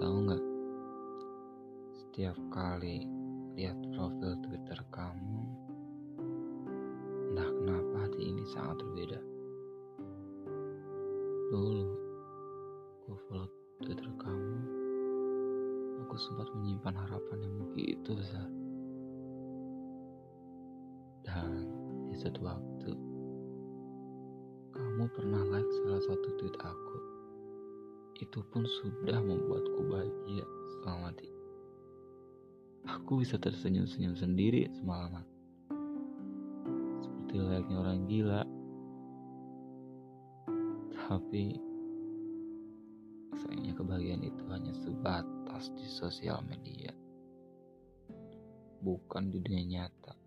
Tahu nggak? Setiap kali lihat profil Twitter kamu, entah kenapa hati ini sangat berbeda. Dulu, ku follow Twitter kamu, aku sempat menyimpan harapan yang begitu besar. Dan di suatu waktu, kamu pernah like salah satu tweet aku itu pun sudah membuatku bahagia selama di Aku bisa tersenyum-senyum sendiri semalaman. Seperti layaknya orang gila. Tapi sayangnya kebahagiaan itu hanya sebatas di sosial media. Bukan di dunia nyata.